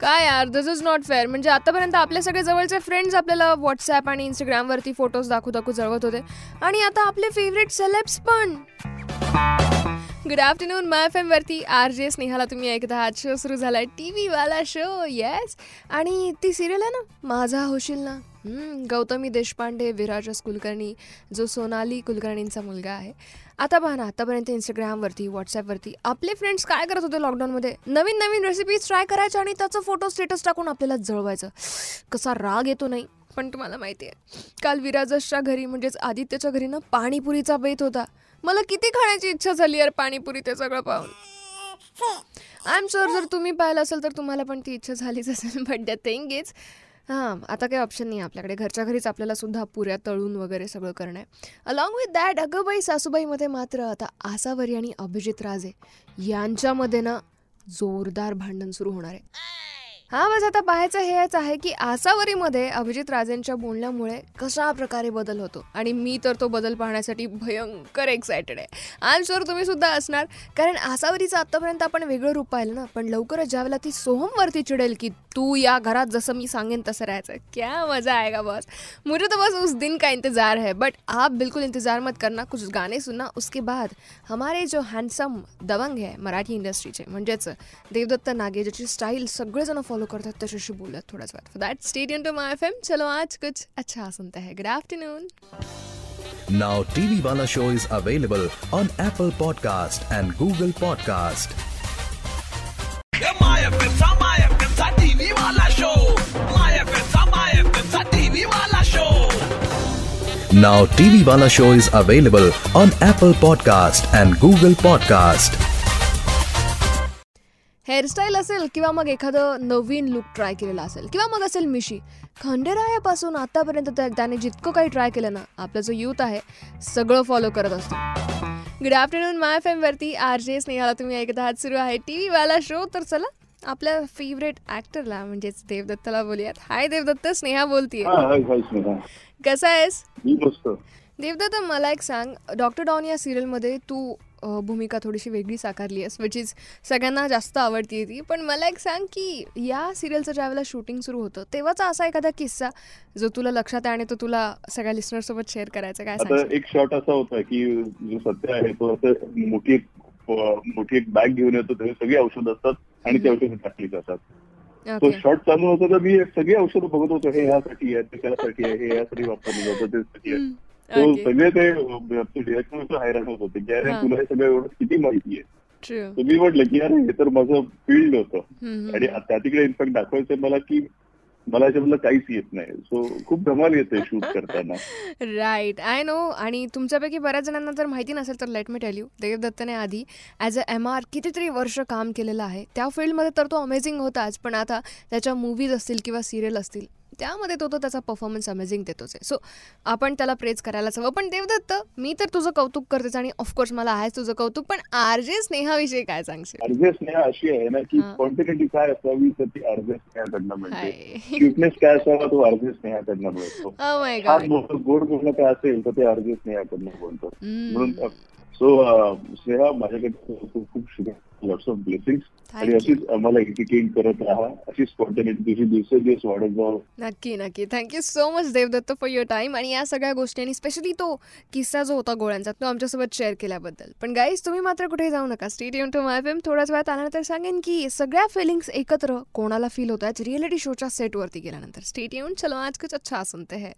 काय यार दिस is not fair म्हणजे आतापर्यंत आपले सगळे जवळचे फ्रेंड्स आपल्याला व्हॉट्सॲप आणि इंस्टाग्रामवरती फोटोज दाखवू दाखवू जळवत होते. आणि आता आपले फेवरेट सेलेब्स पण. गुड आफ्टरनून माय एफ एमवरती आर जे स्नेहाला तुम्ही एकदा आहात. शो सुरू झाला आहे टी व्हीवाला शो येस आणि ती सिरियल आहे ना माझा होशील ना. गौतमी देशपांडे विराजस कुलकर्णी जो सोनाली कुलकर्णींचा मुलगा आहे. आता पहा ना आतापर्यंत इंस्टाग्रामवरती व्हॉट्सॲपवरती आपले फ्रेंड्स काय करत होते लॉकडाऊनमध्ये नवीन नवीन रेसिपीज ट्राय करायच्या आणि त्याचं फोटो स्टेटस टाकून आपल्याला जळवायचं. कसा राग येतो नाही पण तुम्हाला माहिती आहे. काल विराजसच्या घरी म्हणजेच आदित्यच्या घरी ना पाणीपुरीचा बेत होता. मला किती खाण्याची इच्छा झाली यार पाणीपुरी ते सगळं पाहून. आय एम शुअर जर तुम्ही पाहिलं असेल तर तुम्हाला पण ती इच्छा झालीच असेल बट द थिंग इज हां आता काही ऑप्शन नाही आपल्याकडे. घरच्या घरीच आपल्याला सुद्धा पुऱ्या तळून वगैरे सगळं करणं आहे. अलॉंग विथ दॅट अगं बाई सासूबाईमध्ये मात्र आता आसावरी आणि अभिजित राजे यांच्यामध्ये ना जोरदार भांडण सुरू होणार आहे. हा बस आता पाहायचं हेच आहे की आसावरीमध्ये अभिजित राजेंच्या बोलण्यामुळे कशा प्रकारे बदल होतो? आणि मी तर तो बदल पाहण्यासाठी भयंकर एक्सायटेड आहे. आय शुअर तुम्ही सुद्धा असणार. कारण आसावरीचं आत्तापर्यंत आपण वेगळं रूप पाहिलं ना पण लवकरच ज्यावेळेला ती सोहमवरती चिडेल की तू या घरात जसं मी सांगेन तसं राहायचं. क्या मजा आएगा बस मुझे तो बस उस दिन का इंतज़ार है बट आप बिल्कुल इंतज़ार मत करना कुछ गाणे सुनना उसके बाद हमारे जो हँडसम दबंग है मराठी इंडस्ट्रीचे म्हणजेच देवदत्त नागे ज्याची स्टाईल सगळेजण फॉलो करतात त्याच्याशी बोलूयात थोड्याच वेळात for that stadium to my F M चलो आज कुछ अच्छा सुनते हैं good afternoon Now TV Wala show is available on Apple Podcast and Google Podcast. My एफएमचा my एफएमचा टीव्ही वाला शो माय एफएमचा माय एफएमचा टीव्ही वाला show Now TV Wala show is available on Apple Podcast and Google Podcast. Hairstyle असेल किंवा मग एखादं नवीन look try केलेला असेल किंवा मग असेल मिशी खंडेरायापासून आतापर्यंत त्या- त्याने जितकं काही ट्राय केलं ना आपलं जो यूथ आहे सगळं फॉलो करत असतो. गुड आफ्टरनून माय एफ एमवरती आर जे स्नेहाला तुम्ही ऐकत आहात सुरू आहे टी व्हीवाला शो तर चला आपल्या फेवरेट ॲक्टरला म्हणजेच देवदत्ताला बोलूयात. हाय देवदत्त स्नेहा बोलतीये. कसा आहेस? देवदत्त मला एक सांग डॉक्टर डॉन या सिरियलमध्ये तू अ, भूमिका थोडीशी वेगळी साकारली आहेस विच इज सगळ्यांना जास्त आवडती ती. पण मला एक सांग की या सिरियलचं ज्यावेळेला शूटिंग सुरू होतं तेव्हाचा असा एखादा किस्सा जो तुला लक्षात आहे आणि तो तुला सगळ्या लिस्नरसोबत शेअर करायचा काय एक शॉट असा होता की जो सत्य आहे तो असं मोठी मोठी एक बॅग घेऊन येतो त्याच्यात सगळी औषध असतात आणि ती औषधं टाकली जातात. तो शॉट चालू होता तर मी सगळी औषधं बघत होतो हे ह्यासाठी आहे ते त्यासाठी आहे हे यासाठी वापरलं जातं त्यासाठी आहे. तो ओके सगळे ते हैराण होत होते की अरे हा. तुला हे सगळं एवढं किती माहिती आहे? तर मी म्हटलं की अरे हे तर माझं फील्ड होतं. आणि त्या तिकडे इनफॅक्ट दाखवायचं मला की मला याच्यामधलं काहीच येत नाही. सो खूप धमाल येते शूट करताना. राईट आय नो आणि तुमच्यापैकी बऱ्याच जणांना जर माहिती नसेल तर लेट मी टेल यू देवदत्तने आधी ॲज अ एम आर कितीतरी वर्ष काम केलेलं आहे. त्या फील्डमध्ये तर तो अमेझिंग होताच पण आता त्याच्या मूवीज असतील किंवा सिरियल असतील त्यामध्ये तो तो त्याचा परफॉर्मन्स अमेझिंग देतोच आहे. सो आपण त्याला प्रेज करायलाच हवं. पण देवदत्त मी तर तुझं कौतुक करतेच आणि ऑफकोर्स मला आहेच तुझं कौतुक पण आर जे स्नेहाविषयी काय सांगशील? अर्जे स्नेहा अशी आहे ना की. क्वांटिटी काय असावी तर ती अर्जे स्नेहाकडनं मिळते. क्युटनेस काय असावा तो अर्जे स्नेहाकडनं मिळतो. फार गॉड बोलणं काय असेल तर ते अर्जे स्नेहाकडनं बोलतो. म्हणून सो स्नेहा माझ्याकडे खूप खूप शुभेच्छा. लॉट्स ऑफ ब्लेसिंग्स आणि Thank you. अशीच आम्हाला एज्युकेट करत राहा. अशीच क्वांटिटी तुझी दिवसेदिवस वाढत जाऊ नक्की नक्की. Thank you so much Devdutt for your time आणि या सगळ्या गोष्टी आणि स्पेशली तो किस्सा जो होता गोळ्यांचा तो आमच्यासोबत शेअर केल्याबद्दल. पण गाईज तुम्ही मात्र कुठे जाऊ नका. स्टेट येऊन टू माय फेम थोड्याच वेळात आल्यानंतर सांगेन की सगळ्या फिलिंग्स एकत्र कोणाला फील होत आहेत रिअलिटी शोच्या सेटवरती गेल्यानंतर. स्टेट येऊन चलो आज कुछ अच्छा सुनते हैं.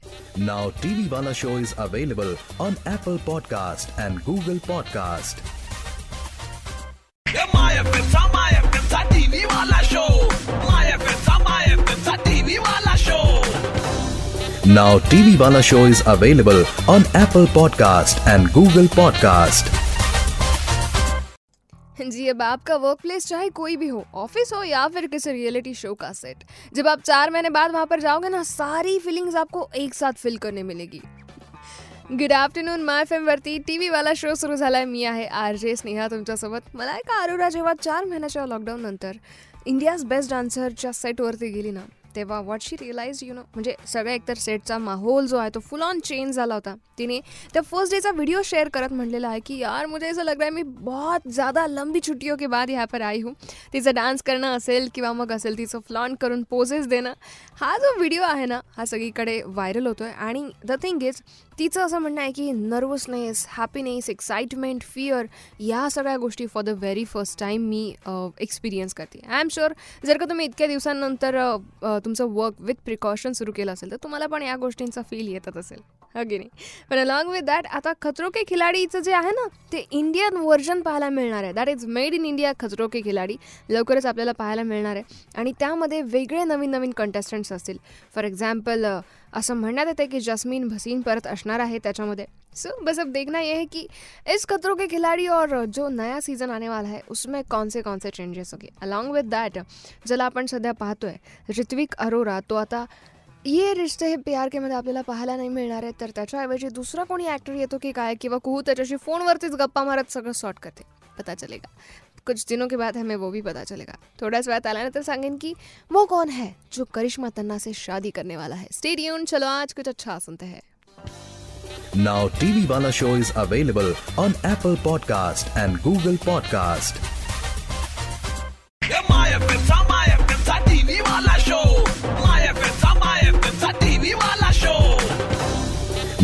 Now TV Wala show is available on Apple Podcast and Google Podcast. Now TV Wala show is available on Apple Podcast and Google Podcast. जी, अब आपका वर्क प्लेस चाहे कोई भी हो ऑफ़िस हो या फिर किसी रियलिटी शो का सेट जब आप चार महीने बाद वहाँ पर जाओगे ना, सारी फीलिंग्स आपको एक साथ फील करने मिलेगी। गुड आफ्टरनून माय फेम वरती टी व्ही वाला शो सुरू झालाय मी आहे आर जे स्नेहा तुमच्यासोबत मला एका अरोरा जेव्हा चार महिन्याच्या लॉकडाऊन नंतर। इंडियाज बेस्ट डान्सरच्या सेटवरती गेली ना। तेव्हा what she realize you know म्हणजे सगळ्या एकतर सेटचा माहोल जो आहे तो फुल ऑन चेंज झाला होता. तिने त्या फर्स्ट डेचा व्हिडिओ शेअर करत म्हणलेला आहे की यार मुझे असं लग रहा है मी बहुत ज़्यादा लंबी छुट्टियों के बाद ह्या पर आई हूँ. तिचं डान्स करणं असेल किंवा मग असेल तिचं फ्लॉन करून पोजेस देणं. हा जो व्हिडिओ आहे ना हा सगळीकडे व्हायरल होतो आहे आणि द थिंग इज तिचं असं म्हणणं आहे की नर्वसनेस हॅपीनेस एक्साइटमेंट फिअर या सगळ्या गोष्टी for the very first time me experience करते. आय एम शुअर जर का तुम्ही इतक्या दिवसांनंतर तुमचं वर्क विथ प्रिकॉशन सुरू केलं असेल तर तुम्हाला पण या गोष्टींचा फील येतच असेल. हो अगे नाही? पण अलॉंग विथ दॅट आता खतरो के खिलाडीचं जे आहे ना ते इंडियन व्हर्जन पाहायला मिळणार आहे. That is made in India Khatron Ke Khiladi. लवकरच आपल्याला पाहायला मिळणार आहे. आणि त्यामध्ये वेगळे नवीन नवीन कंटेस्टंट्स असतील. फॉर एक्झाम्पल असं म्हणण्यात येतं की जस्मीन भसीन परत असणार आहे त्याच्यामध्ये. सो बस अब देखना ये है कि इस खतरों के खिलाड़ी और जो नया सीजन आने वाला है उसमें कौन से कौन से चेंजेस होंगे? अलॉन्ग विथ दॅट ज्याला आपण सध्या पाहतोय ऋत्विक अरोरा तो आता ये रिश्ते हे प्यार के मध्ये आपल्याला पाहायला नाही मिळणार आहे तर त्याच्याऐवजी दुसरा कोणी ॲक्टर येतो की काय किंवा कुहू, त्याच्याशी फोनवरतीच गप्पा मारत सगळं सॉर्ट करते. पता चलेगा. कुछ दिनों के बाद हमें वो भी पता चलेगा. थोड्याच वेळात आल्यानंतर सांगेन की वो कौन है जो करिश्मा तन्ना से शादी करने वाला है. स्टेडियम चलो आज कुछ अच्छा सुनते हैं. Now TV Wala show is available on Apple Podcast and Google Podcast.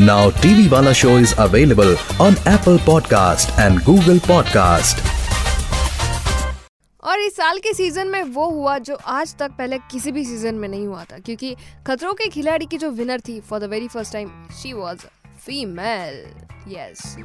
Now TV Wala show is available on Apple Podcast and Google Podcast. और इस साल के सीज़न में वो हुआ जो आज तक पहले किसी भी सीज़न में नहीं हुआ था, क्योंकि खतरों के खिलाड़ी की जो विनर थी for the very first time she was female yes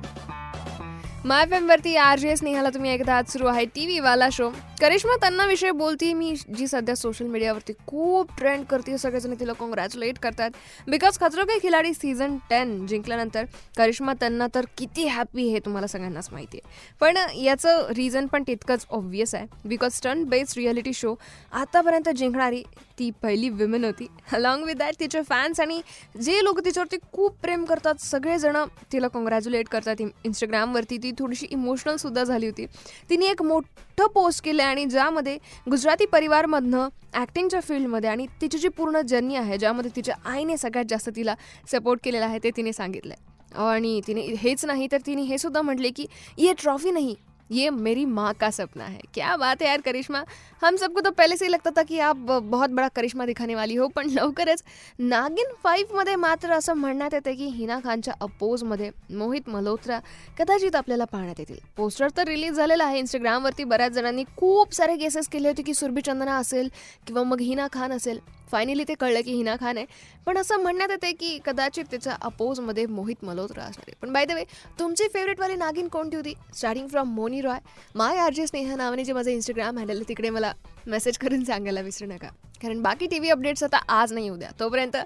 my FM वरती आर जे स्नेहाला तुम्ही एकदा आज सुरू आहे टी व्ही वाला शो करिश्मा त्यांना विषयी बोलतीये मी जी सध्या सोशल मीडियावरती खूप ट्रेंड करते सगळेजण तिला कॉंग्रॅच्युलेट करतात. बिकॉज खतरो के खिलाडी सीझन टेन जिंकल्यानंतर करिश्मा त्यांना तर किती हॅपी हे तुम्हाला सगळ्यांनाच माहिती आहे पण याचं रिझन पण तितकंच ऑब्वियस आहे. Because stunt based reality show आतापर्यंत जिंकणारी ती पहिली विमेन होती. अलॉंग विथ दॅट तिचे फॅन्स आणि जे लोक तिच्यावरती खूप प्रेम करतात सगळेजण तिला कॉंग्रॅच्युलेट करतात. इंस्टाग्रामवरती ती थोडीशी इमोशनल सुद्धा झाली होती. तिने एक मोठं पोस्ट केलं आणि ज्यामध्ये गुजराती परिवारमधनं ॲक्टिंगच्या फील्डमध्ये आणि तिची जी पूर्ण जर्नी आहे ज्यामध्ये तिच्या आईने सगळ्यात जास्त तिला सपोर्ट केलेला आहे ते तिने सांगितलं आहे आणि तिने हेच नाही तर तिने हे सुद्धा म्हटले की ये ट्रॉफी नाही ये मेरी माँ का सपना है। क्या बात है यार करिश्मा। हम सबको तो पहले से ही लगता था की आप बहुत बडा करिश्मा दिखाने वाली हो पण लवकरच नागिन फाईव्हमध्ये मात्र असं म्हणण्यात येते की हिना खानच्या अपोजमध्ये मोहित मल्होत्रा कदाचित आपल्याला पाहण्यात येतील. पोस्टर तर रिलीज झालेलं आहे इंस्टाग्रामवरती. बऱ्याच जणांनी खूप सारे केसेस केले होते की सुरभी चंदना असेल किंवा मग हिना खान असेल. फायनली ते कळलं की हिना खान आहे. पण असं म्हणण्यात येते की कदाचित त्याच्या अपोजमध्ये मोहित मल्होत्रा असणार आहे. पण बाय द वे तुमची फेवरेटवाली नागिन कोणती होती? Starting from Mouni Roy my R J Sneha नावाने जे माझं इंस्टाग्राम हँडल आहे तिकडे मला मेसेज करून सांगायला विसरू नका. कारण बाकी टी वी अपडेट्स आता आज नहीं उद्या तोपर्यंत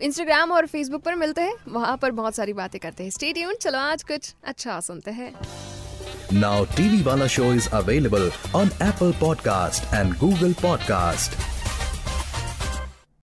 इंस्टाग्राम और फेसबुक पर मिलते हैं. वहाँ पर बहुत सारी बातें करते हैं. स्टे ट्यून चलो आज कुछ अच्छा सुनते हैं. Now TV Wala show is available on Apple Podcast and Google Podcast.